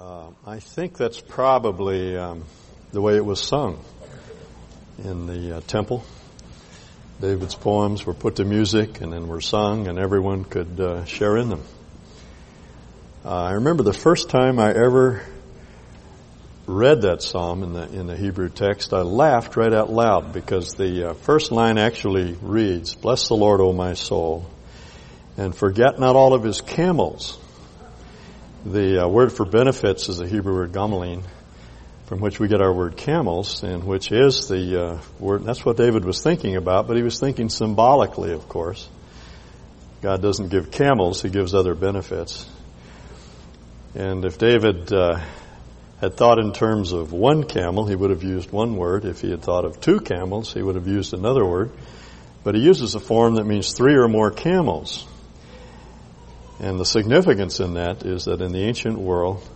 Uh, I think that's probably um, the way it was sung in the uh, temple. David's poems were put to music and then were sung, and everyone could uh, share in them. Uh, I remember the first time I ever read that psalm in the in the Hebrew text, I laughed right out loud because the uh, first line actually reads, "Bless the Lord, O my soul, and forget not all of his camels." The uh, word for benefits is the Hebrew word gamelin, from which we get our word camels, and which is the uh, word. That's what David was thinking about, but he was thinking symbolically, of course. God doesn't give camels; He gives other benefits. And if David uh, had thought in terms of one camel, he would have used one word. If he had thought of two camels, he would have used another word. But he uses a form that means three or more camels. And the significance in that is that in the ancient world,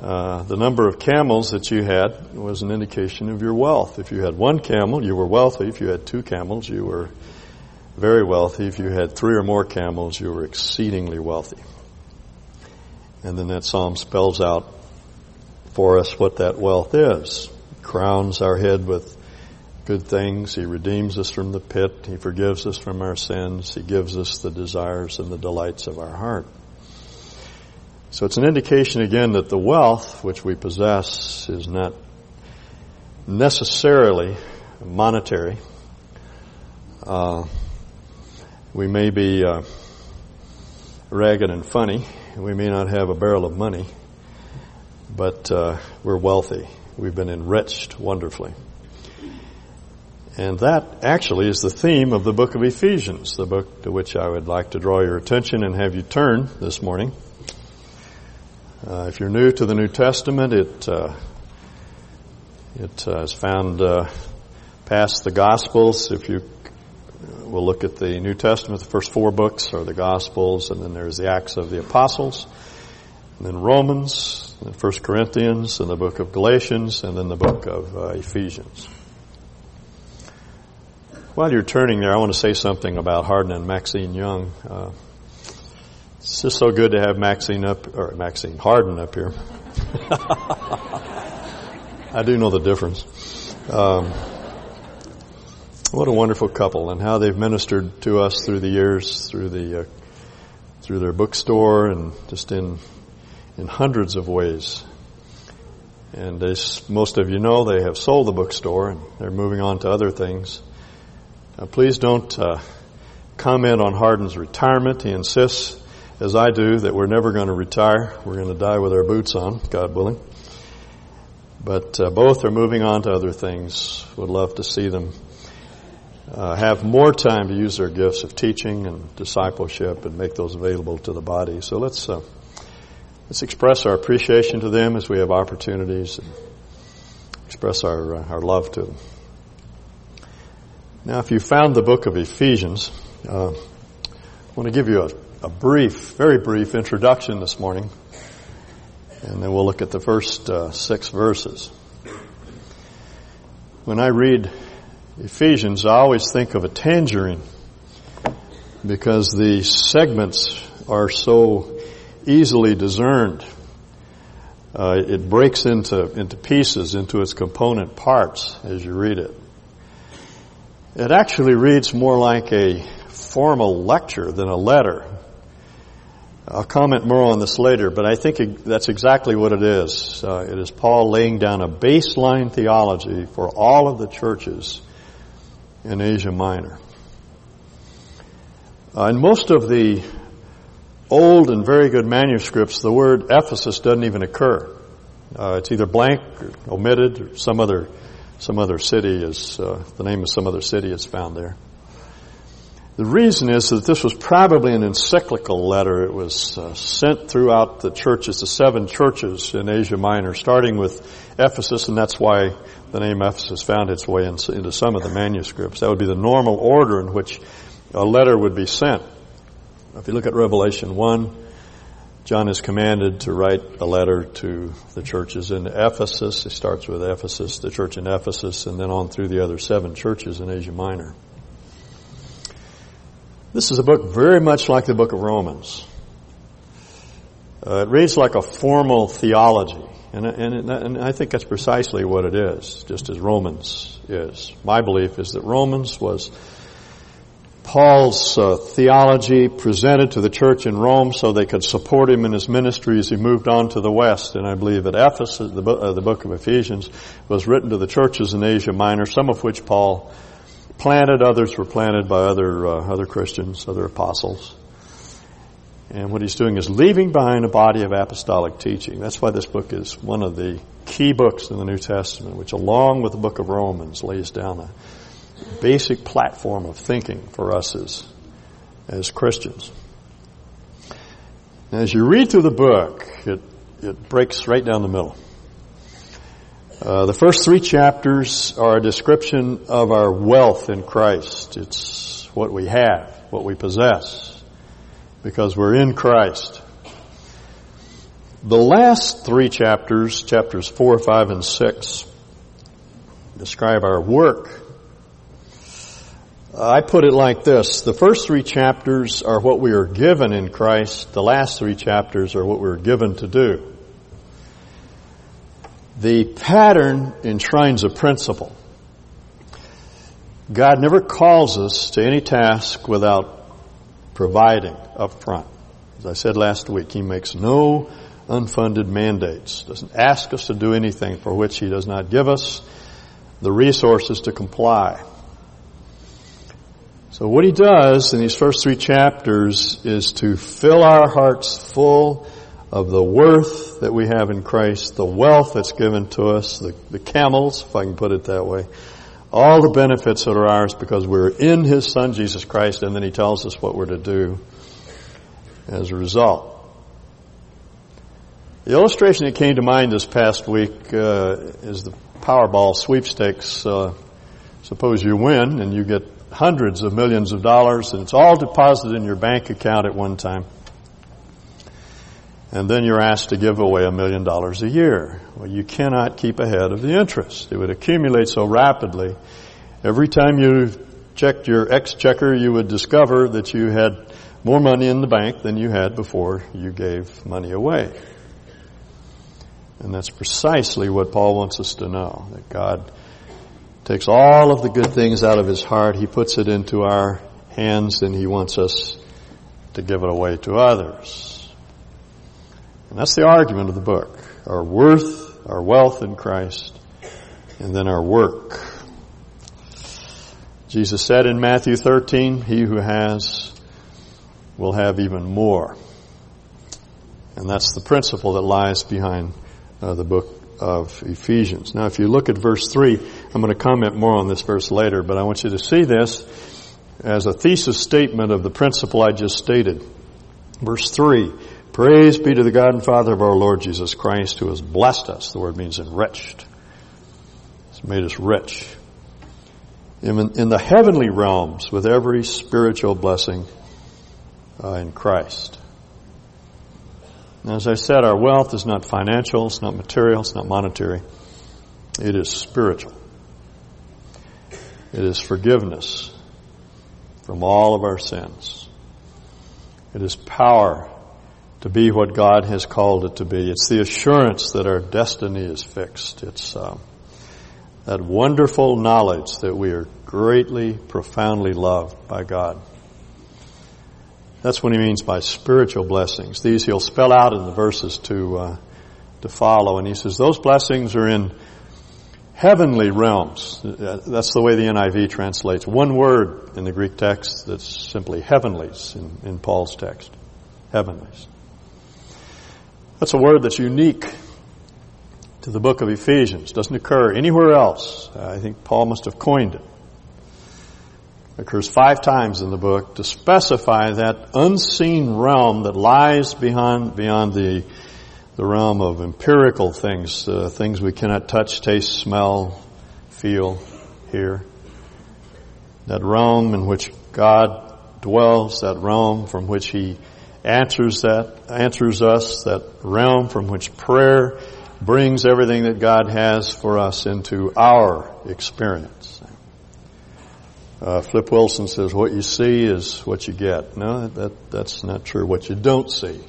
uh, the number of camels that you had was an indication of your wealth. If you had one camel, you were wealthy. If you had two camels, you were very wealthy. If you had three or more camels, you were exceedingly wealthy. And then that psalm spells out for us what that wealth is. Crowns our head with good things. He redeems us from the pit. He forgives us from our sins. He gives us the desires and the delights of our heart. So it's an indication again that the wealth which we possess is not necessarily monetary. Uh, we may be uh, ragged and funny. We may not have a barrel of money, but uh, we're wealthy. We've been enriched wonderfully. And that actually is the theme of the book of Ephesians, the book to which I would like to draw your attention and have you turn this morning. Uh, if you're new to the New Testament, it uh, it uh, is found uh, past the Gospels. If you will look at the New Testament, the first four books are the Gospels, and then there's the Acts of the Apostles, and then Romans, and First Corinthians, and the book of Galatians, and then the book of uh, Ephesians. While you're turning there, I want to say something about Hardin and Maxine Young. Uh, it's just so good to have Maxine up, or Maxine Hardin up here. I do know the difference. Um, what a wonderful couple, and how they've ministered to us through the years, through the uh, through their bookstore, and just in in hundreds of ways. And as most of you know, they have sold the bookstore, and they're moving on to other things. Uh, please don't uh, comment on Hardin's retirement. He insists, as I do, that we're never going to retire. We're going to die with our boots on, God willing. But uh, both are moving on to other things. Would love to see them uh, have more time to use their gifts of teaching and discipleship and make those available to the body. So let's uh, let's express our appreciation to them as we have opportunities and express our our love to them. Now, if you found the book of Ephesians, uh, I want to give you a, a, brief, very brief introduction this morning, and then we'll look at the first uh, six verses. When I read Ephesians, I always think of a tangerine because the segments are so easily discerned. Uh, it breaks into into pieces, into its component parts as you read it. It actually reads more like a formal lecture than a letter. I'll comment more on this later, but I think that's exactly what it is. Uh, it is Paul laying down a baseline theology for all of the churches in Asia Minor. Uh, in most of the old and very good manuscripts, the word Ephesus doesn't even occur. Uh, it's either blank or omitted or some other some other city is, uh, the name of some other city is found there. The reason is that this was probably an encyclical letter. It was uh, sent throughout the churches, the seven churches in Asia Minor, starting with Ephesus, and that's why the name Ephesus found its way into some of the manuscripts. That would be the normal order in which a letter would be sent. If you look at Revelation 1, John is commanded to write a letter to the churches in Ephesus. He starts with Ephesus, the church in Ephesus, and then on through the other seven churches in Asia Minor. This is a book very much like the book of Romans. Uh, it reads like a formal theology. And, and, and I think that's precisely what it is, just as Romans is. My belief is that Romans was Paul's uh, theology presented to the church in Rome so they could support him in his ministry as he moved on to the West. And I believe that Ephesus, the, book, uh, the book of Ephesians, was written to the churches in Asia Minor, some of which Paul planted, others were planted by other, uh, other Christians, other apostles. And what he's doing is leaving behind a body of apostolic teaching. That's why this book is one of the key books in the New Testament, which along with the book of Romans lays down a basic platform of thinking for us as, as Christians. As you read through the book, it, it breaks right down the middle. Uh, the first three chapters are a description of our wealth in Christ. It's what we have, what we possess because we're in Christ. The last three chapters, chapters four, five, and six, describe our work. Uh, I put it like this. The first three chapters are what we are given in Christ. The last three chapters are what we're given to do. The pattern enshrines a principle. God never calls us to any task without providing up front. As I said last week, he makes no unfunded mandates, doesn't ask us to do anything for which he does not give us the resources to comply. So what he does in these first three chapters is to fill our hearts full of the worth that we have in Christ, the wealth that's given to us, the, the camels, if I can put it that way, all the benefits that are ours because we're in His Son Jesus Christ and then He tells us what we're to do as a result. The illustration that came to mind this past week uh, is the Powerball sweepstakes. Uh, suppose you win and you get hundreds of millions of dollars and it's all deposited in your bank account at one time. And then you're asked to give away a million dollars a year. Well, you cannot keep ahead of the interest. It would accumulate so rapidly. Every time you checked your exchequer, you would discover that you had more money in the bank than you had before you gave money away. And that's precisely what Paul wants us to know, that God takes all of the good things out of his heart, he puts it into our hands, and he wants us to give it away to others. And that's the argument of the book. Our worth, our wealth in Christ, and then our work. Jesus said in Matthew 13, he who has will have even more. And that's the principle that lies behind uh, the book of Ephesians. Now if you look at verse 3, I'm going to comment more on this verse later, but I want you to see this as a thesis statement of the principle I just stated. Verse 3, Praise be to the God and Father of our Lord Jesus Christ who has blessed us. The word means enriched. He's made us rich. In, in the heavenly realms with every spiritual blessing uh, in Christ. as I said, our wealth is not financial, it's not material, it's not monetary. It is spiritual. It is forgiveness from all of our sins. It is power to be what God has called it to be. It's the assurance that our destiny is fixed. It's uh, that wonderful knowledge that we are greatly, profoundly loved by God. That's what he means by spiritual blessings. These he'll spell out in the verses to uh, to follow, and he says those blessings are in heavenly realms. Uh, that's the way the NIV translates. One word in the Greek text that's simply heavenlies in, in Paul's text. Heavenlies. That's a word that's unique to the book of Ephesians. Doesn't occur anywhere else. I think Paul must have coined it. it. Occurs five times in the book to specify that unseen realm that lies beyond beyond the the realm of empirical things, uh, things we cannot touch, taste, smell, feel, hear. That realm in which God dwells, that realm from which He answers that, answers us, that realm from which prayer brings everything that God has for us into our experience. Uh, Flip Wilson says, what you see is what you get. No, that, that's not true. What you don't see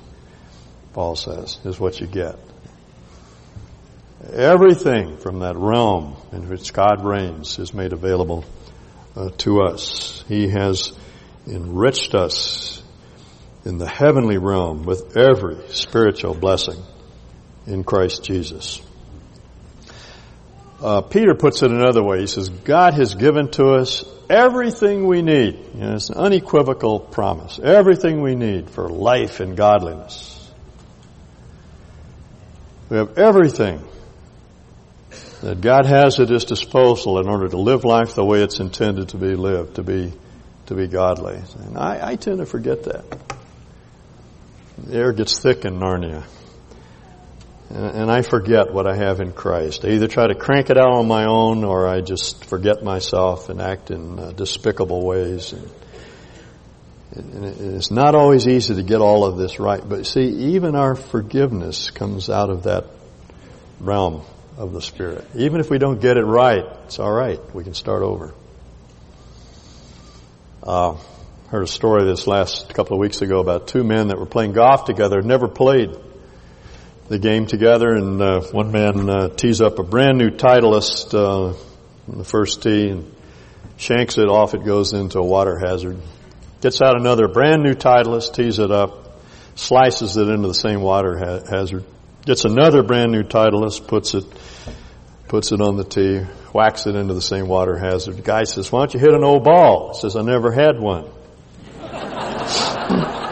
Paul says, is what you get. Everything from that realm in which God reigns is made available uh, to us. He has enriched us in the heavenly realm with every spiritual blessing in Christ Jesus. Uh, Peter puts it another way. He says, God has given to us everything we need. You know, it's an unequivocal promise. Everything we need for life and godliness. We have everything that God has at His disposal in order to live life the way it's intended to be lived, to be, to be godly. And I, I tend to forget that. The air gets thick in Narnia. And I forget what I have in Christ. I either try to crank it out on my own or I just forget myself and act in uh, despicable ways. And it's not always easy to get all of this right. But see, even our forgiveness comes out of that realm of the Spirit. Even if we don't get it right, it's alright. We can start over. Uh, heard a story this last couple of weeks ago about two men that were playing golf together, never played the game together, and uh, one man uh, tees up a brand new Titleist uh, on the first tee and shanks it off. It goes into a water hazard. Gets out another brand new Titleist, tees it up, slices it into the same water ha- hazard. Gets another brand new Titleist, puts it puts it on the tee, whacks it into the same water hazard. The guy says, "Why don't you hit an old ball?" He says, "I never had one."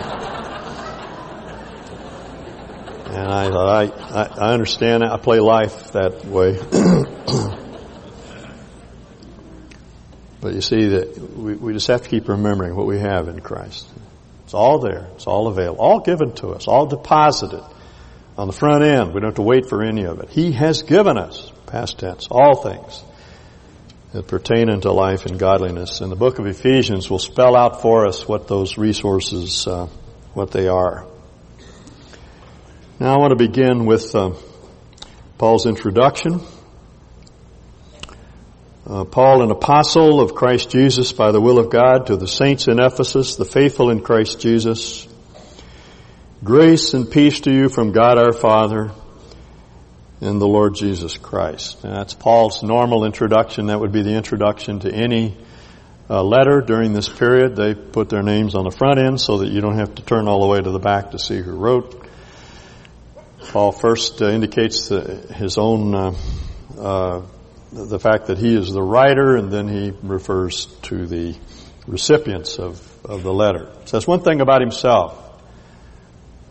And I thought, I, I, I understand I play life that way. but you see that we, we just have to keep remembering what we have in Christ. It's all there. It's all available. All given to us. All deposited on the front end. We don't have to wait for any of it. He has given us, past tense, all things that pertain unto life and godliness. And the book of Ephesians will spell out for us what those resources, uh, what they are. Now I want to begin with uh, Paul's introduction. Uh, Paul, an apostle of Christ Jesus by the will of God, to the saints in Ephesus, the faithful in Christ Jesus. Grace and peace to you from God our Father and the Lord Jesus Christ. And that's Paul's normal introduction. That would be the introduction to any uh, letter during this period. They put their names on the front end so that you don't have to turn all the way to the back to see who wrote Paul first uh, indicates his own uh, uh, the fact that he is the writer, and then he refers to the recipients of, of the letter. Says one thing about himself.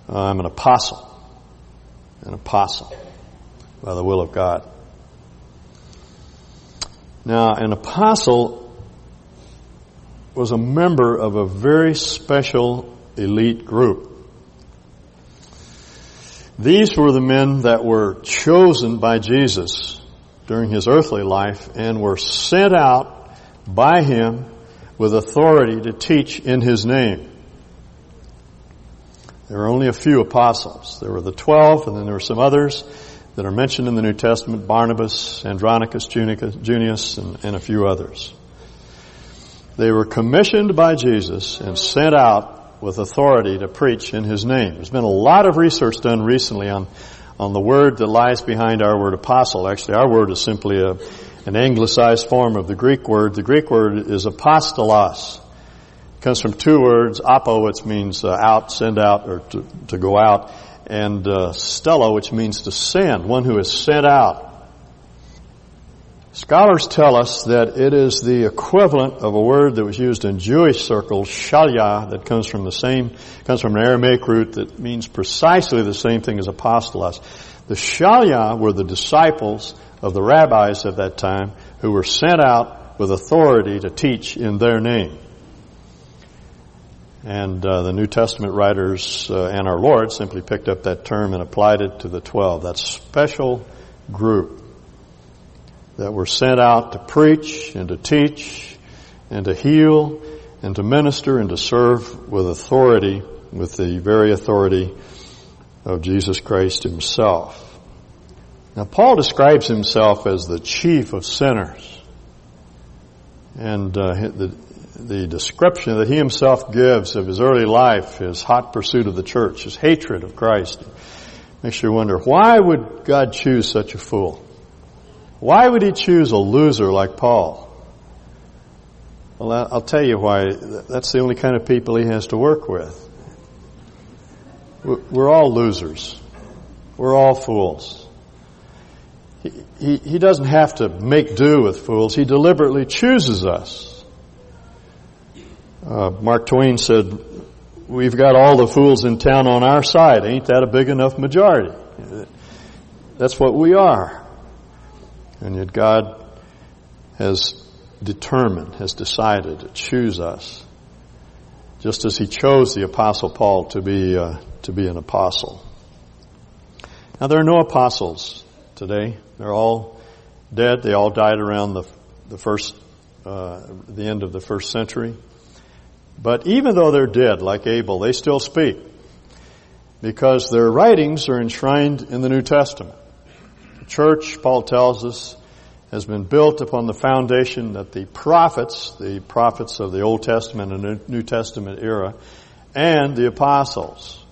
I'm an apostle. An apostle by the will of God. Now, an apostle was a member of a very special elite group. These were the men that were chosen by Jesus during his earthly life and were sent out by him with authority to teach in his name. There were only a few apostles. There were the twelve, and then there were some others that are mentioned in the New Testament, Barnabas, Andronicus, Junius, and, and a few others. They were commissioned by Jesus and sent out with authority to preach in His name. There's been a lot of research done recently on, on the word that lies behind our word apostle. Actually, our word is simply a, an anglicized form of the Greek word. The Greek word is apostolos. It comes from two words, apo, which means uh, out, send out, or to, to go out, and uh, stello, which means to send, one who is sent out. Scholars tell us that it is the equivalent of a word that was used in Jewish circles, shalia, that comes from the same, comes from an Aramaic root that means precisely the same thing as apostolos. The shalia were the disciples of the rabbis of that time who were sent out with authority to teach in their name. And uh, the New Testament writers uh, and our Lord simply picked up that term and applied it to the twelve, that special group that were sent out to preach and to teach and to heal and to minister and to serve with authority, with the very authority of Jesus Christ himself. Now Paul describes himself as the chief of sinners. And uh, the, the description that he himself gives of his early life, his hot pursuit of the church, his hatred of Christ, makes you wonder, why would God choose such a fool? Why would he choose a loser like Paul? Well, I'll tell you why. That's the only kind of people he has to work with. We're all losers. We're all fools. He, he, he doesn't have to make do with fools. He deliberately chooses us. Uh, Mark Twain said, we've got all the fools in town on our side. Ain't that a big enough majority? That's what we are. And yet God has determined, has decided to choose us. Just as He chose the Apostle Paul to be, uh, to be an apostle. Now there are no apostles today. They're all dead. They all died around the, the first, uh, the end of the first century. But even though they're dead, like Abel, they still speak because their writings are enshrined in the New Testament. Church, Paul tells us, has been built upon the foundation that the prophets, the prophets of the Old Testament and New Testament era, and the apostles.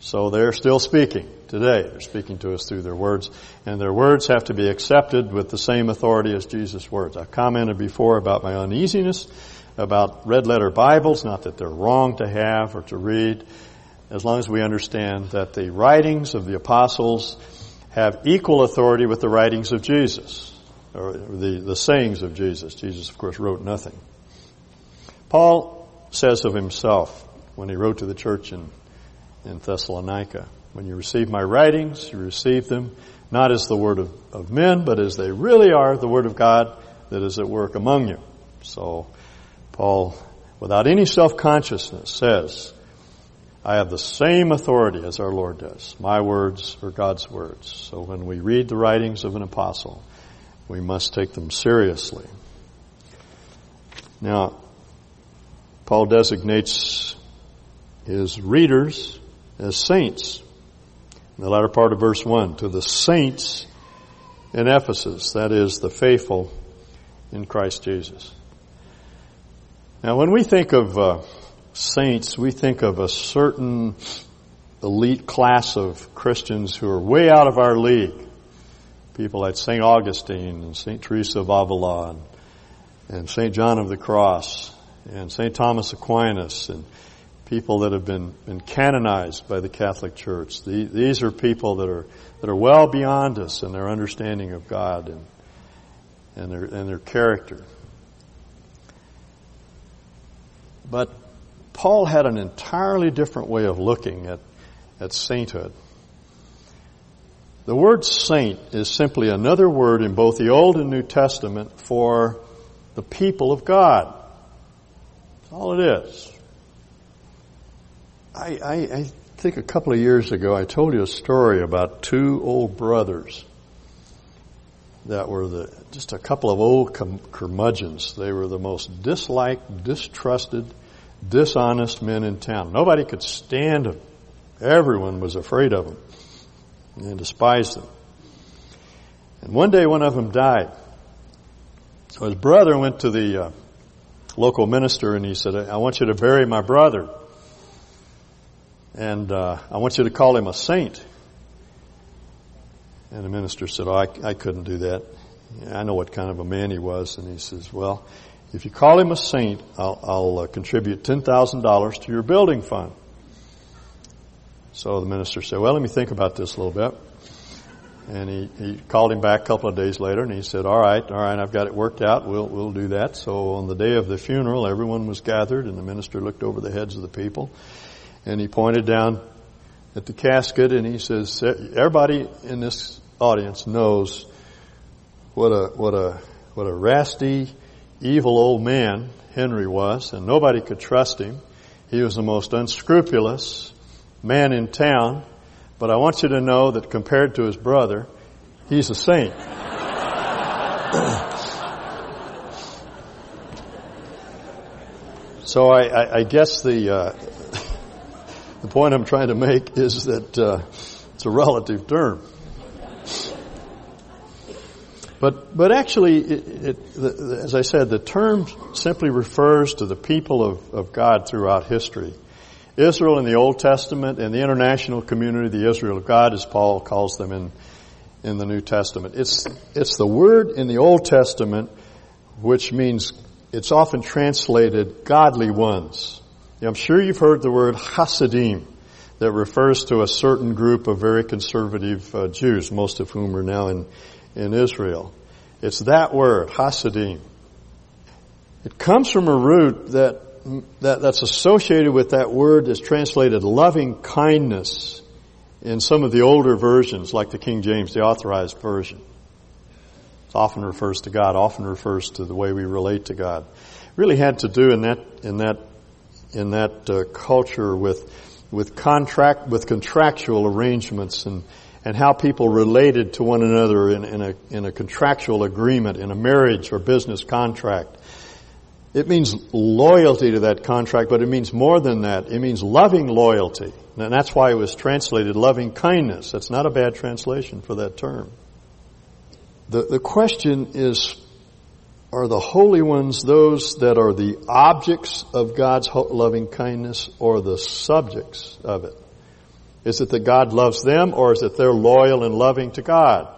So they're still speaking today. They're speaking to us through their words, and their words have to be accepted with the same authority as Jesus' words. I've commented before about my uneasiness about red letter Bibles, not that they're wrong to have or to read, as long as we understand that the writings of the apostles have equal authority with the writings of Jesus, or the, the sayings of Jesus. Jesus, of course, wrote nothing. Paul says of himself when he wrote to the church in, in Thessalonica, when you receive my writings, you receive them not as the word of, of men, but as they really are the word of God that is at work among you. So, Paul, without any self-consciousness, says, I have the same authority as our Lord does. My words are God's words. So when we read the writings of an apostle, we must take them seriously. Now, Paul designates his readers as saints. In the latter part of verse 1, to the saints in Ephesus, that is, the faithful in Christ Jesus. Now, when we think of uh, saints, we think of a certain elite class of Christians who are way out of our league. People like St. Augustine and St. Teresa of Avila and, and St. John of the Cross and St. Thomas Aquinas and people that have been, been canonized by the Catholic Church. The, these are people that are, that are well beyond us in their understanding of God and, and their, and their character. But Paul had an entirely different way of looking at, at sainthood. The word saint is simply another word in both the Old and New Testament for the people of God. That's all it is. I, I, I think a couple of years ago I told you a story about two old brothers that were the, just a couple of old curmudgeons. They were the most disliked, distrusted, dishonest men in town. Nobody could stand them. Everyone was afraid of them and despised them. And one day one of them died. So his brother went to the uh, local minister and he said, I want you to bury my brother. And uh, I want you to call him a saint. And the minister said, oh, I, I couldn't do that. I know what kind of a man he was. And he says, well, if you call him a saint, I'll, I'll uh, contribute $10,000 to your building fund. So the minister said, well, let me think about this a little bit. And he, he called him back a couple of days later and he said, all right, all right, I've got it worked out. We'll, we'll do that. So on the day of the funeral, everyone was gathered and the minister looked over the heads of the people and he pointed down at the casket and he says, everybody in this audience knows what a, what a, what a rasty, evil old man Henry was, and nobody could trust him. He was the most unscrupulous man in town, but I want you to know that compared to his brother, he's a saint. so I, I, I, guess the uh, the point I'm trying to make is that uh, it's a relative term. But, but actually, it, it, the, as I said, the term simply refers to the people of, of God throughout history. Israel in the Old Testament and the international community, the Israel of God, as Paul calls them in, in the New Testament. It's, it's the word in the Old Testament which means it's often translated godly ones. I'm sure you've heard the word Hasidim that refers to a certain group of very conservative uh, Jews, most of whom are now in, in Israel. It's that word, Hasidim. It comes from a root that, that that's associated with that word is translated loving kindness in some of the older versions, like the King James, the authorized version. It often refers to God, often refers to the way we relate to God. Really had to do in that in that in that uh, culture with with contract with contractual arrangements and and how people related to one another in, in a in a contractual agreement in a marriage or business contract. It means loyalty to that contract, but it means more than that. It means loving loyalty. And that's why it was translated loving kindness. That's not a bad translation for that term. The, the question is, are the holy ones those that are the objects of God's loving kindness or the subjects of it? Is it that God loves them or is it they're loyal and loving to God?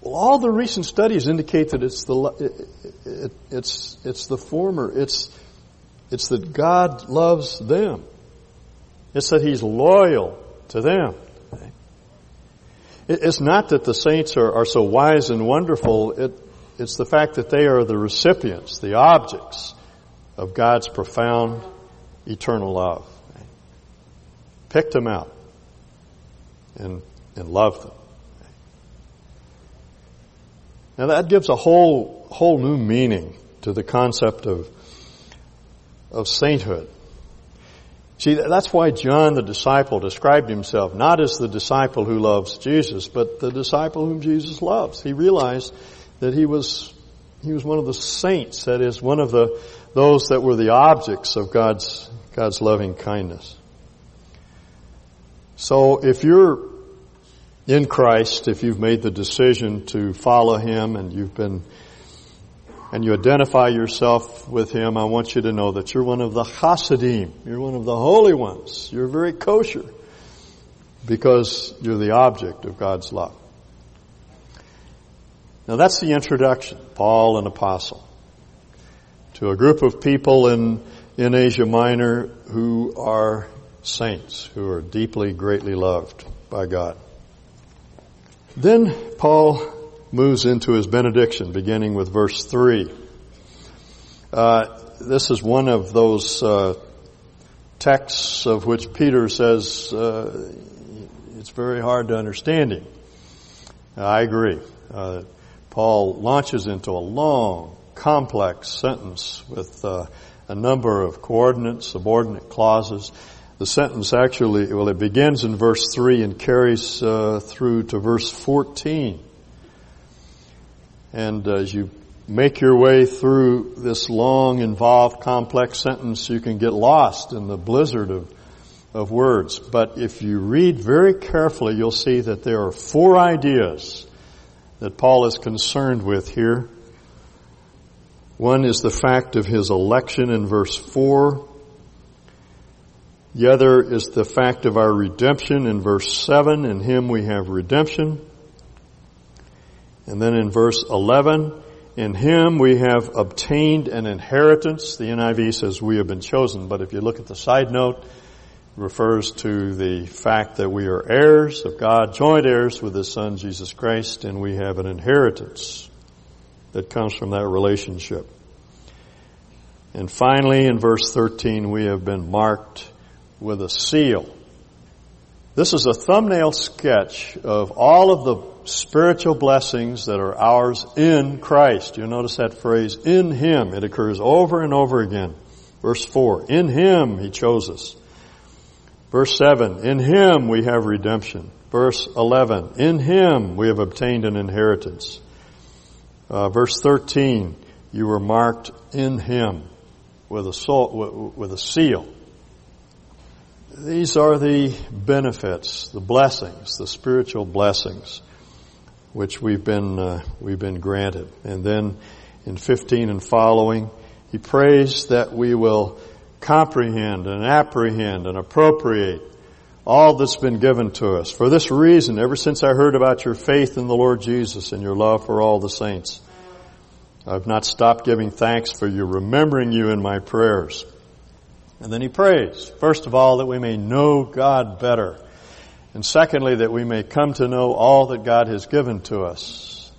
Well, all the recent studies indicate that it's the, it, it, it's, it's the former. It's, it's that God loves them. It's that He's loyal to them. It's not that the saints are, are so wise and wonderful. It, it's the fact that they are the recipients, the objects of God's profound eternal love. Picked them out and, and loved them. Now that gives a whole, whole new meaning to the concept of, of sainthood. See, that's why John the disciple described himself not as the disciple who loves Jesus, but the disciple whom Jesus loves. He realized that he was, he was one of the saints, that is, one of the, those that were the objects of God's, God's loving kindness. So if you're in Christ, if you've made the decision to follow Him and you've been and you identify yourself with Him, I want you to know that you're one of the Hasidim. You're one of the holy ones. You're very kosher because you're the object of God's love. Now that's the introduction, Paul an apostle, to a group of people in, in Asia Minor who are saints, who are deeply, greatly loved by God. Then Paul moves into his benediction, beginning with verse 3. Uh, this is one of those uh, texts of which Peter says uh, it's very hard to understand him. I agree. Uh, Paul launches into a long, complex sentence with uh, a number of coordinate, subordinate clauses. The sentence actually, well, it begins in verse 3 and carries uh, through to verse 14. And as you make your way through this long, involved, complex sentence, you can get lost in the blizzard of, of words. But if you read very carefully, you'll see that there are four ideas that Paul is concerned with here. One is the fact of his election in verse 4. The other is the fact of our redemption in verse 7. In him we have redemption. And then in verse 11, in him we have obtained an inheritance. The NIV says we have been chosen, but if you look at the side note, it refers to the fact that we are heirs of God, joint heirs with His Son Jesus Christ, and we have an inheritance that comes from that relationship. And finally, in verse 13, we have been marked with a seal. This is a thumbnail sketch of all of the spiritual blessings that are ours in Christ. You'll notice that phrase, in Him. It occurs over and over again. Verse 4, in Him He chose us. Verse 7, in Him we have redemption. Verse 11, in Him we have obtained an inheritance. Uh, verse 13, you were marked in Him with a, soul, with a seal. These are the benefits, the blessings, the spiritual blessings which we've been, uh, we've been granted. And then in 15 and following, he prays that we will comprehend and apprehend and appropriate all that's been given to us. For this reason, ever since I heard about your faith in the Lord Jesus and your love for all the saints, I've not stopped giving thanks for you, remembering you in my prayers. And then he prays, first of all, that we may know God better. And secondly, that we may come to know all that God has given to us.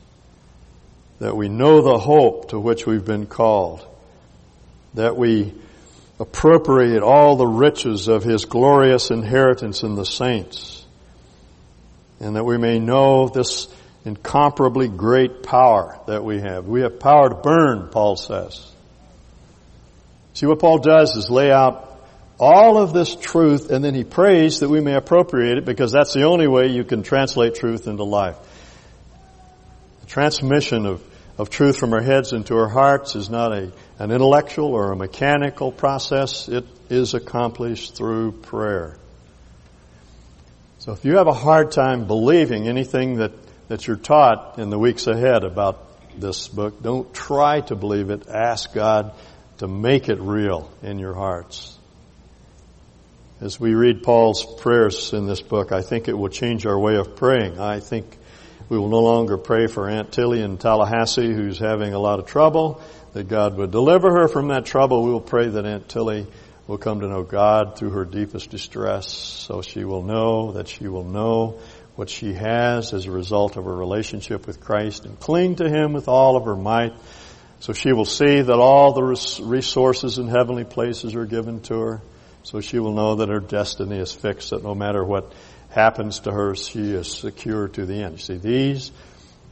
That we know the hope to which we've been called. That we appropriate all the riches of His glorious inheritance in the saints. And that we may know this incomparably great power that we have. We have power to burn, Paul says. See, what Paul does is lay out all of this truth and then he prays that we may appropriate it because that's the only way you can translate truth into life. The transmission of, of truth from our heads into our hearts is not a, an intellectual or a mechanical process. It is accomplished through prayer. So if you have a hard time believing anything that, that you're taught in the weeks ahead about this book, don't try to believe it. Ask God to make it real in your hearts. As we read Paul's prayers in this book, I think it will change our way of praying. I think we will no longer pray for Aunt Tilly in Tallahassee who's having a lot of trouble, that God would deliver her from that trouble. We will pray that Aunt Tilly will come to know God through her deepest distress so she will know that she will know what she has as a result of her relationship with Christ and cling to Him with all of her might. So she will see that all the resources in heavenly places are given to her. So she will know that her destiny is fixed, that no matter what happens to her, she is secure to the end. You see, these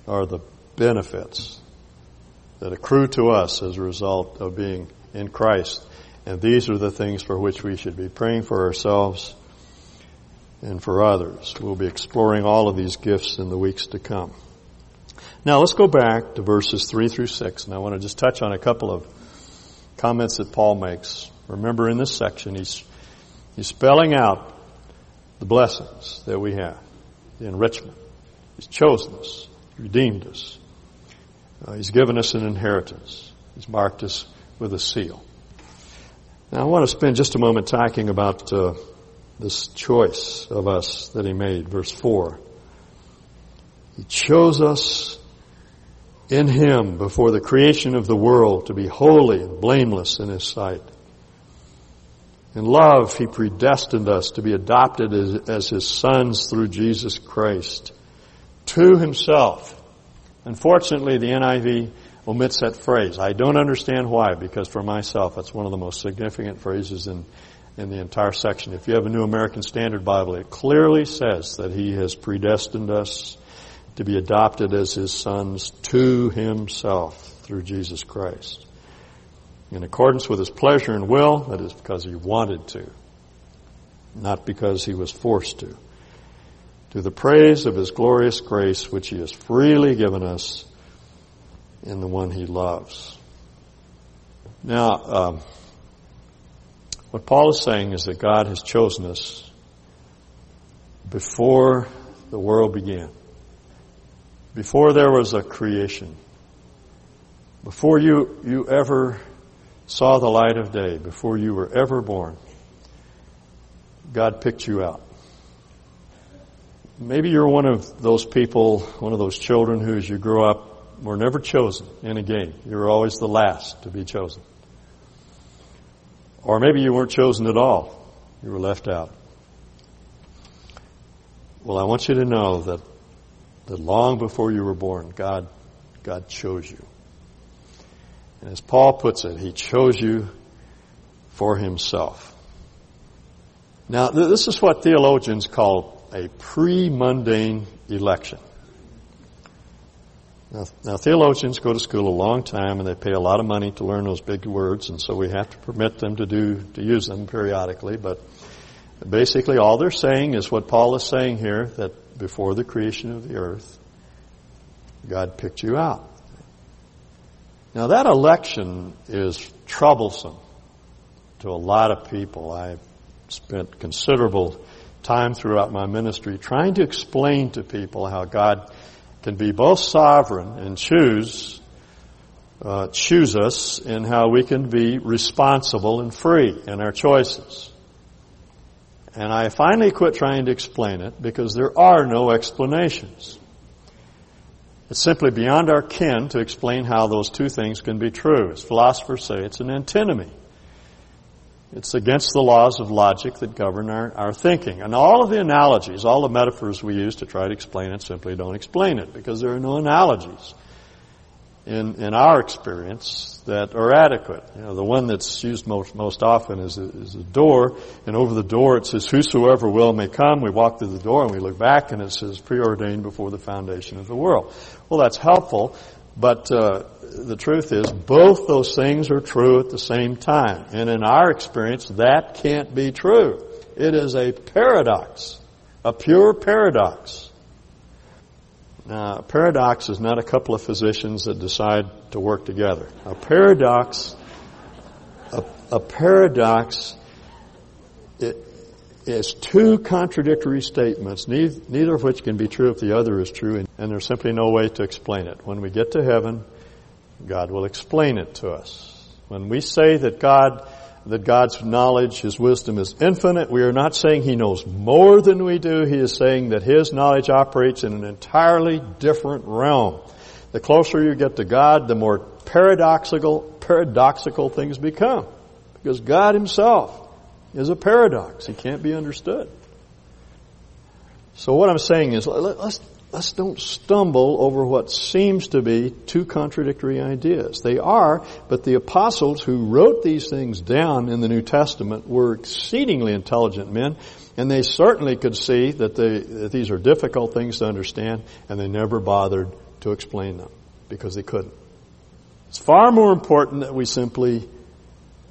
are the benefits that accrue to us as a result of being in Christ. And these are the things for which we should be praying for ourselves and for others. We'll be exploring all of these gifts in the weeks to come. Now let's go back to verses 3 through 6, and I want to just touch on a couple of comments that Paul makes Remember in this section, he's, he's spelling out the blessings that we have, the enrichment. He's chosen us, redeemed us. Uh, he's given us an inheritance. He's marked us with a seal. Now I want to spend just a moment talking about uh, this choice of us that he made. Verse 4. He chose us in him before the creation of the world to be holy and blameless in his sight. In love, He predestined us to be adopted as, as, His sons through Jesus Christ to Himself. Unfortunately, the NIV omits that phrase. I don't understand why, because for myself, that's one of the most significant phrases in, in the entire section. If you have a New American Standard Bible, it clearly says that He has predestined us to be adopted as His sons to Himself through Jesus Christ in accordance with his pleasure and will, that is because he wanted to, not because he was forced to. To the praise of his glorious grace, which he has freely given us in the one he loves. Now, um, what Paul is saying is that God has chosen us before the world began, before there was a creation, before you, you ever saw the light of day before you were ever born. God picked you out. Maybe you're one of those people, one of those children who as you grow up were never chosen in a game. You were always the last to be chosen. Or maybe you weren't chosen at all. You were left out. Well, I want you to know that, that long before you were born, God, God chose you. And as Paul puts it, he chose you for himself. Now, this is what theologians call a pre-mundane election. Now, now, theologians go to school a long time and they pay a lot of money to learn those big words, and so we have to permit them to do to use them periodically. But basically, all they're saying is what Paul is saying here: that before the creation of the earth, God picked you out. Now that election is troublesome to a lot of people. I've spent considerable time throughout my ministry trying to explain to people how God can be both sovereign and choose uh, choose us in how we can be responsible and free in our choices. And I finally quit trying to explain it because there are no explanations. It's simply beyond our ken to explain how those two things can be true. As philosophers say, it's an antinomy. It's against the laws of logic that govern our, our thinking. And all of the analogies, all the metaphors we use to try to explain it simply don't explain it because there are no analogies in, in our experience that are adequate. You know, the one that's used most, most often is a, is a door, and over the door it says, whosoever will may come. We walk through the door and we look back and it says, preordained before the foundation of the world. Well, that's helpful, but uh, the truth is both those things are true at the same time. And in our experience, that can't be true. It is a paradox, a pure paradox. Now, a paradox is not a couple of physicians that decide to work together. A paradox, a, a paradox it, is two contradictory statements, neither, neither, of which can be true if the other is true, and, and there's simply no way to explain it. When we get to heaven, God will explain it to us. When we say that God, that God's knowledge, His wisdom is infinite, we are not saying He knows more than we do. He is saying that His knowledge operates in an entirely different realm. The closer you get to God, the more paradoxical, paradoxical things become. Because God Himself is a paradox. He can't be understood. So what I'm saying is, let's let's don't stumble over what seems to be two contradictory ideas. They are, but the apostles who wrote these things down in the New Testament were exceedingly intelligent men, and they certainly could see that, they, that these are difficult things to understand, and they never bothered to explain them because they couldn't. It's far more important that we simply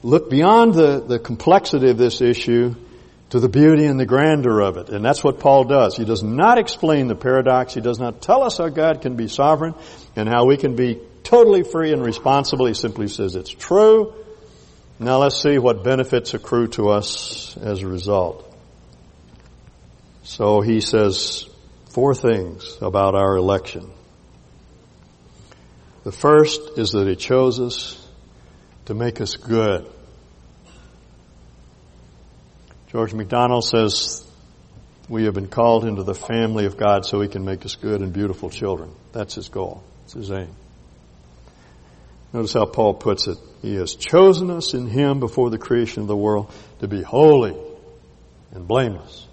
look beyond the, the complexity of this issue to the beauty and the grandeur of it. And that's what Paul does. He does not explain the paradox. He does not tell us how God can be sovereign and how we can be totally free and responsible. He simply says it's true. Now let's see what benefits accrue to us as a result. So he says four things about our election. The first is that he chose us to make us good. George MacDonald says, we have been called into the family of God so he can make us good and beautiful children. That's his goal. It's his aim. Notice how Paul puts it. He has chosen us in him before the creation of the world to be holy and blameless.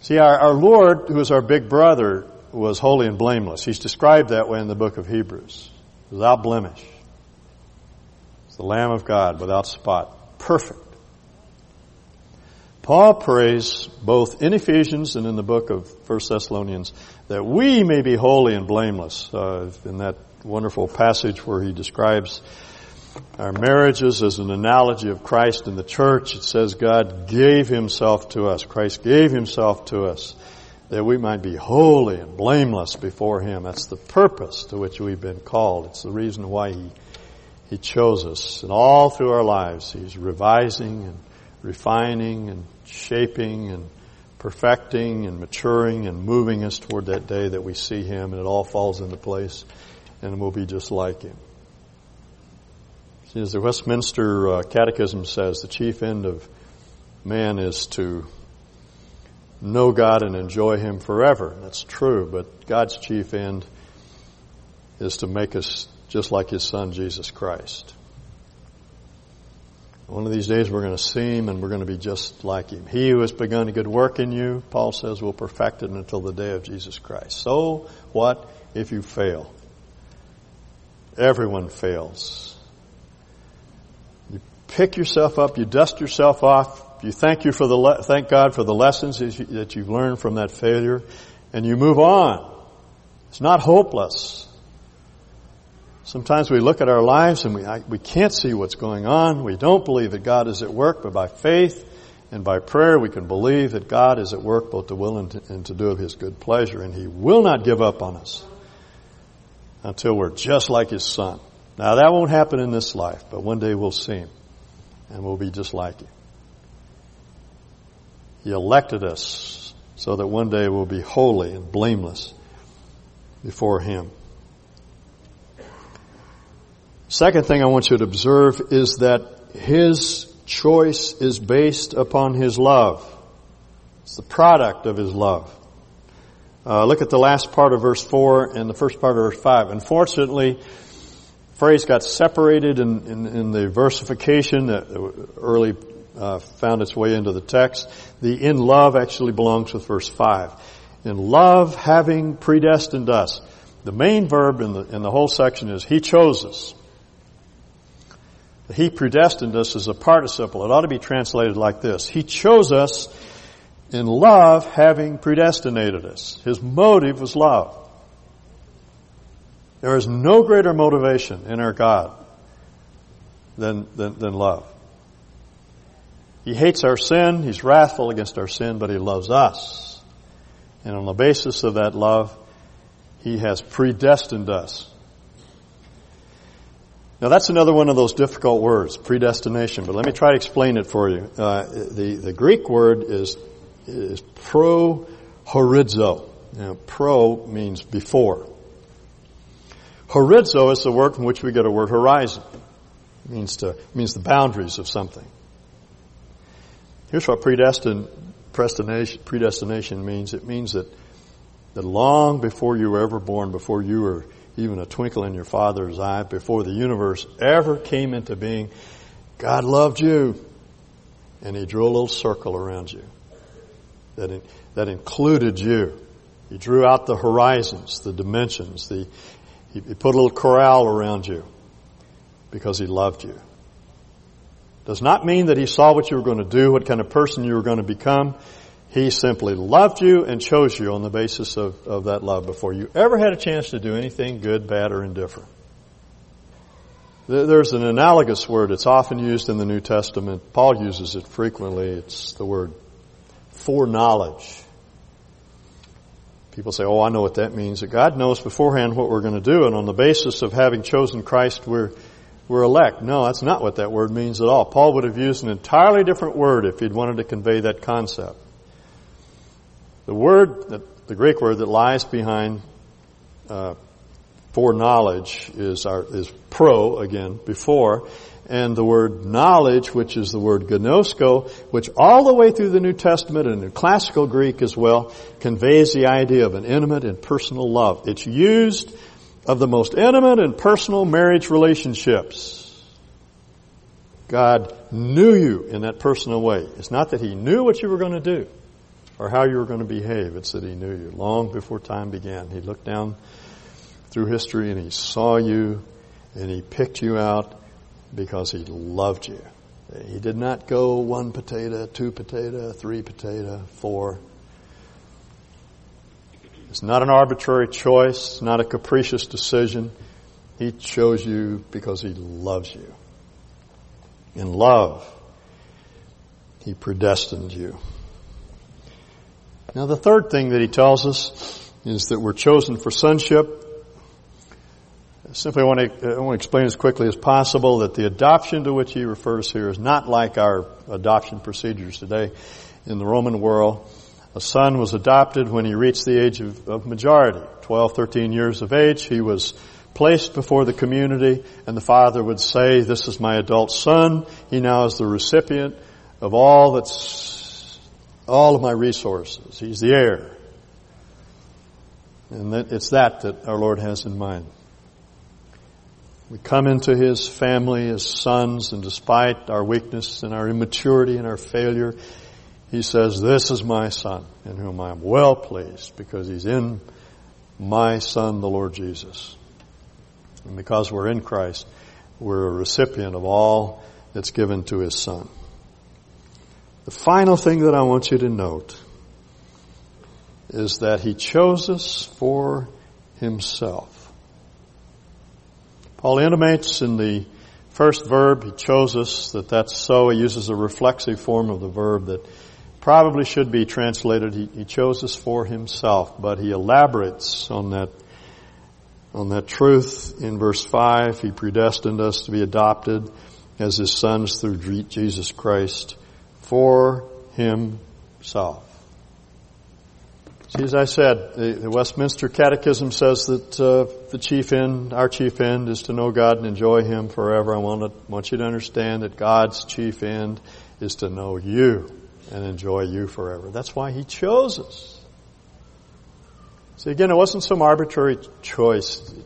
See, our, our Lord, who is our big brother, was holy and blameless. He's described that way in the book of Hebrews. Without blemish. It's the Lamb of God without spot. Perfect. Paul prays both in Ephesians and in the book of 1 Thessalonians that we may be holy and blameless. Uh, in that wonderful passage where he describes our marriages as an analogy of Christ and the church, it says God gave himself to us. Christ gave himself to us that we might be holy and blameless before him. That's the purpose to which we've been called. It's the reason why he, he chose us. And all through our lives, he's revising and refining and shaping and perfecting and maturing and moving us toward that day that we see Him and it all falls into place and we'll be just like Him. See, as the Westminster uh, Catechism says, the chief end of man is to know God and enjoy Him forever. That's true, but God's chief end is to make us just like His Son, Jesus Christ. One of these days we're going to see him and we're going to be just like him. He who has begun a good work in you, Paul says, will perfect it until the day of Jesus Christ. So what if you fail? Everyone fails. You pick yourself up, you dust yourself off, you thank you for the le- thank God for the lessons that you've learned from that failure, and you move on. It's not hopeless. Sometimes we look at our lives and we, we can't see what's going on. We don't believe that God is at work, but by faith and by prayer we can believe that God is at work both to will and to, and to do of His good pleasure and He will not give up on us until we're just like His Son. Now that won't happen in this life, but one day we'll see Him and we'll be just like Him. He elected us so that one day we'll be holy and blameless before Him. Second thing I want you to observe is that His choice is based upon His love. It's the product of His love. Uh, look at the last part of verse 4 and the first part of verse 5. Unfortunately, the phrase got separated in, in, in the versification that early uh, found its way into the text. The in love actually belongs with verse 5. In love having predestined us. The main verb in the, in the whole section is He chose us. He predestined us as a participle. It ought to be translated like this. He chose us in love having predestinated us. His motive was love. There is no greater motivation in our God than, than, than love. He hates our sin, He's wrathful against our sin, but He loves us. And on the basis of that love, He has predestined us. Now that's another one of those difficult words, predestination, but let me try to explain it for you. Uh, the, the Greek word is, is pro horizo. Now, pro means before. Horizo is the word from which we get a word horizon. It means to, means the boundaries of something. Here's what predestin, predestination, predestination means. It means that, that long before you were ever born, before you were even a twinkle in your father's eye, before the universe ever came into being, God loved you. And he drew a little circle around you that, in, that included you. He drew out the horizons, the dimensions, the, he, he put a little corral around you because he loved you. Does not mean that he saw what you were going to do, what kind of person you were going to become. He simply loved you and chose you on the basis of, of that love before you ever had a chance to do anything good, bad, or indifferent. There's an analogous word. It's often used in the New Testament. Paul uses it frequently. It's the word foreknowledge. People say, oh, I know what that means. That God knows beforehand what we're going to do, and on the basis of having chosen Christ, we're we're elect. No, that's not what that word means at all. Paul would have used an entirely different word if he'd wanted to convey that concept. The word, the Greek word that lies behind uh, foreknowledge is our is pro again before, and the word knowledge, which is the word gnosko, which all the way through the New Testament and in classical Greek as well, conveys the idea of an intimate and personal love. It's used of the most intimate and personal marriage relationships. God knew you in that personal way. It's not that He knew what you were going to do or how you were going to behave. It's that He knew you long before time began. He looked down through history and He saw you and He picked you out because He loved you. He did not go one potato, two potato, three potato, four. It's not an arbitrary choice, not a capricious decision. He chose you because He loves you. In love, He predestined you. Now the third thing that He tells us is that we're chosen for sonship. I simply want to, I want to explain as quickly as possible that the adoption to which he refers here is not like our adoption procedures today in the Roman world. A son was adopted when he reached the age of, of majority, 12, 13 years of age. He was placed before the community and the father would say, this is my adult son. He now is the recipient of all that's, all of my resources. He's the heir. And that, it's that that our Lord has in mind. We come into His family as sons and despite our weakness and our immaturity and our failure, he says, This is my Son, in whom I am well pleased, because He's in my Son, the Lord Jesus. And because we're in Christ, we're a recipient of all that's given to His Son. The final thing that I want you to note is that He chose us for Himself. Paul intimates in the first verb, He chose us, that that's so. He uses a reflexive form of the verb that probably should be translated, he, he chose us for himself, but he elaborates on that, on that truth in verse 5. He predestined us to be adopted as his sons through Jesus Christ for himself. See, as I said, the, the Westminster Catechism says that uh, the chief end, our chief end, is to know God and enjoy Him forever. I want, to, want you to understand that God's chief end is to know you and enjoy you forever. That's why He chose us. See, again, it wasn't some arbitrary choice. It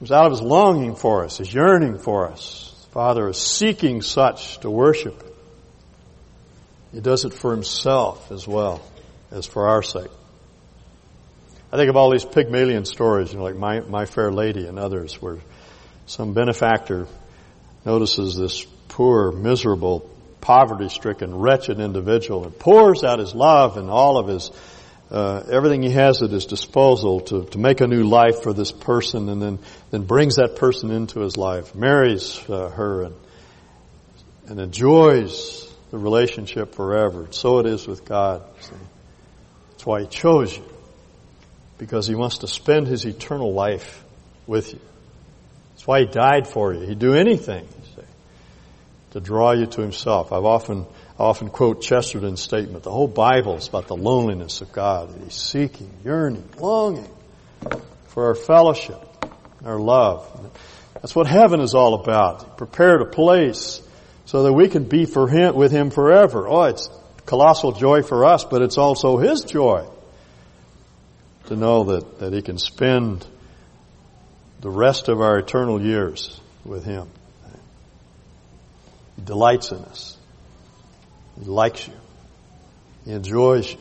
was out of His longing for us, His yearning for us. The Father is seeking such to worship. He does it for Himself as well as for our sake. I think of all these Pygmalion stories, you know, like My, My Fair Lady and others, where some benefactor notices this poor, miserable, poverty-stricken, wretched individual and pours out his love and all of his, uh, everything he has at his disposal to, to make a new life for this person and then, then brings that person into his life, marries uh, her and, and enjoys the relationship forever. So it is with God. See? That's why he chose you because he wants to spend his eternal life with you. That's why he died for you. He'd do anything to draw you to himself. I've often, often quote Chesterton's statement. The whole Bible is about the loneliness of God. He's seeking, yearning, longing for our fellowship, our love. That's what heaven is all about. He prepared a place so that we can be for him, with him forever. Oh, it's colossal joy for us, but it's also his joy to know that, that He can spend the rest of our eternal years with Him. He delights in us. He likes you. He enjoys you.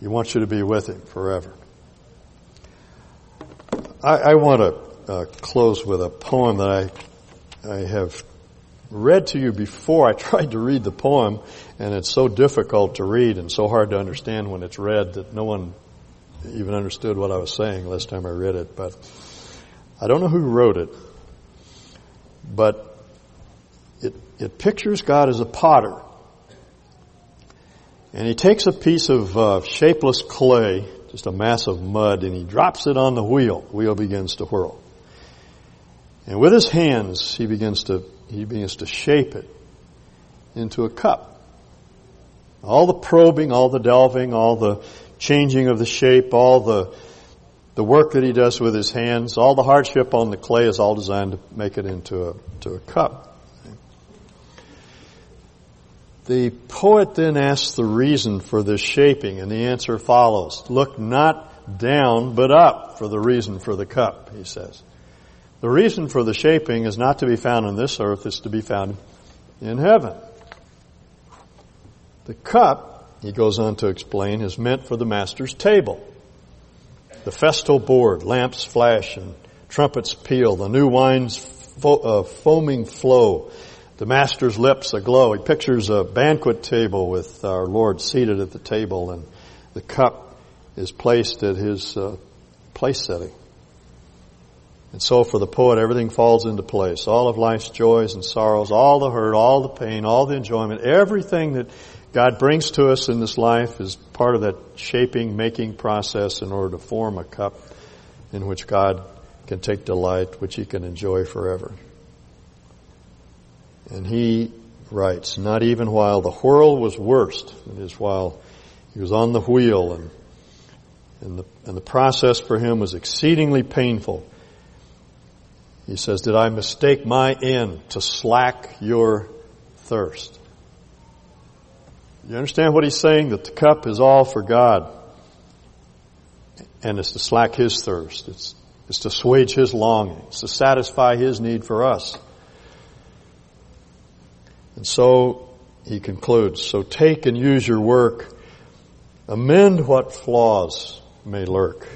He wants you to be with Him forever. I, I want to uh, close with a poem that I, I have read to you before. I tried to read the poem, and it's so difficult to read and so hard to understand when it's read that no one even understood what I was saying last time I read it, but I don't know who wrote it, but it, it pictures God as a potter. And he takes a piece of uh, shapeless clay, just a mass of mud, and he drops it on the wheel. The wheel begins to whirl. And with his hands, he begins to, he begins to shape it into a cup. All the probing, all the delving, all the changing of the shape, all the, the work that he does with his hands, all the hardship on the clay is all designed to make it into a, to a cup. The poet then asks the reason for this shaping, and the answer follows. Look not down, but up for the reason for the cup, he says. The reason for the shaping is not to be found on this earth, it's to be found in heaven. The cup he goes on to explain, is meant for the master's table. The festal board, lamps flash and trumpets peal, the new wine's fo- uh, foaming flow, the master's lips aglow. He pictures a banquet table with our Lord seated at the table and the cup is placed at his uh, place setting. And so for the poet, everything falls into place. All of life's joys and sorrows, all the hurt, all the pain, all the enjoyment, everything that God brings to us in this life is part of that shaping, making process in order to form a cup in which God can take delight, which he can enjoy forever. And he writes, not even while the whirl was worst, that is while he was on the wheel and, and the, and the process for him was exceedingly painful. He says, did I mistake my end to slack your thirst? You understand what he's saying? That the cup is all for God. And it's to slack his thirst. It's, it's to assuage his longing. It's to satisfy his need for us. And so he concludes, so take and use your work. Amend what flaws may lurk.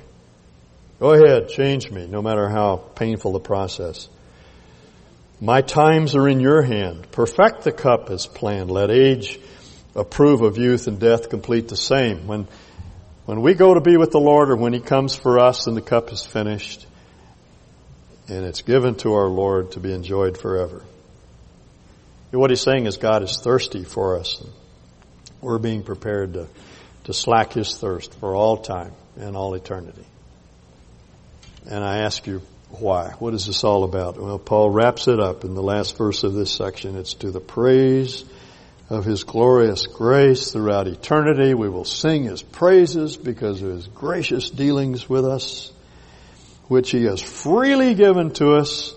Go ahead, change me, no matter how painful the process. My times are in your hand. Perfect the cup as planned. Let age approve of youth and death complete the same. When, when we go to be with the Lord or when He comes for us and the cup is finished and it's given to our Lord to be enjoyed forever. What He's saying is God is thirsty for us. We're being prepared to, to slack His thirst for all time and all eternity. And I ask you, why? What is this all about? Well, Paul wraps it up in the last verse of this section. It's to the praise of His glorious grace throughout eternity. We will sing His praises because of His gracious dealings with us, which He has freely given to us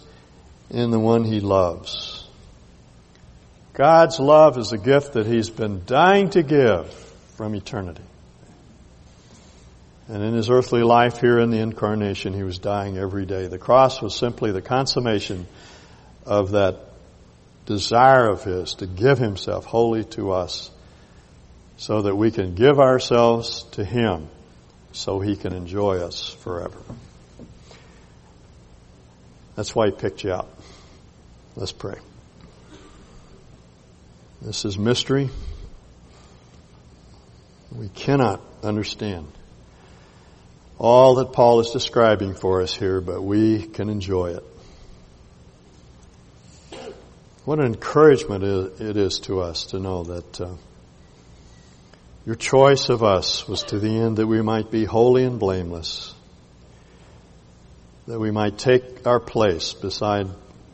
in the one He loves. God's love is a gift that He's been dying to give from eternity. And in his earthly life here in the incarnation, he was dying every day. The cross was simply the consummation of that desire of his to give himself wholly to us so that we can give ourselves to him so he can enjoy us forever. That's why he picked you out. Let's pray. This is mystery. We cannot understand all that Paul is describing for us here, but we can enjoy it. What an encouragement it is to us to know that uh, your choice of us was to the end that we might be holy and blameless, that we might take our place beside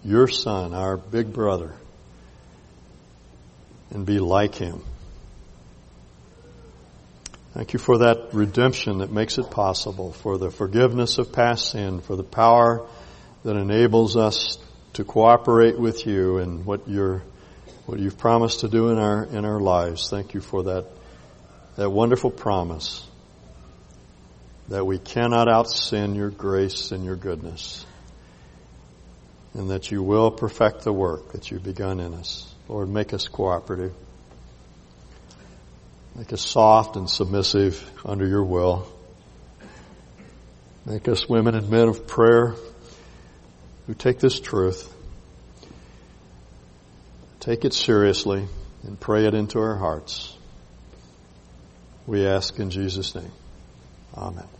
your Son, our big brother, and be like him. Thank you for that redemption that makes it possible, for the forgiveness of past sin, for the power that enables us to cooperate with you and what you're, what you've promised to do in our, in our lives. Thank you for that, that wonderful promise that we cannot outsin your grace and your goodness and that you will perfect the work that you've begun in us. Lord, make us cooperative. Make us soft and submissive under your will. Make us women and men of prayer who take this truth, take it seriously, and pray it into our hearts. We ask in Jesus' name. Amen.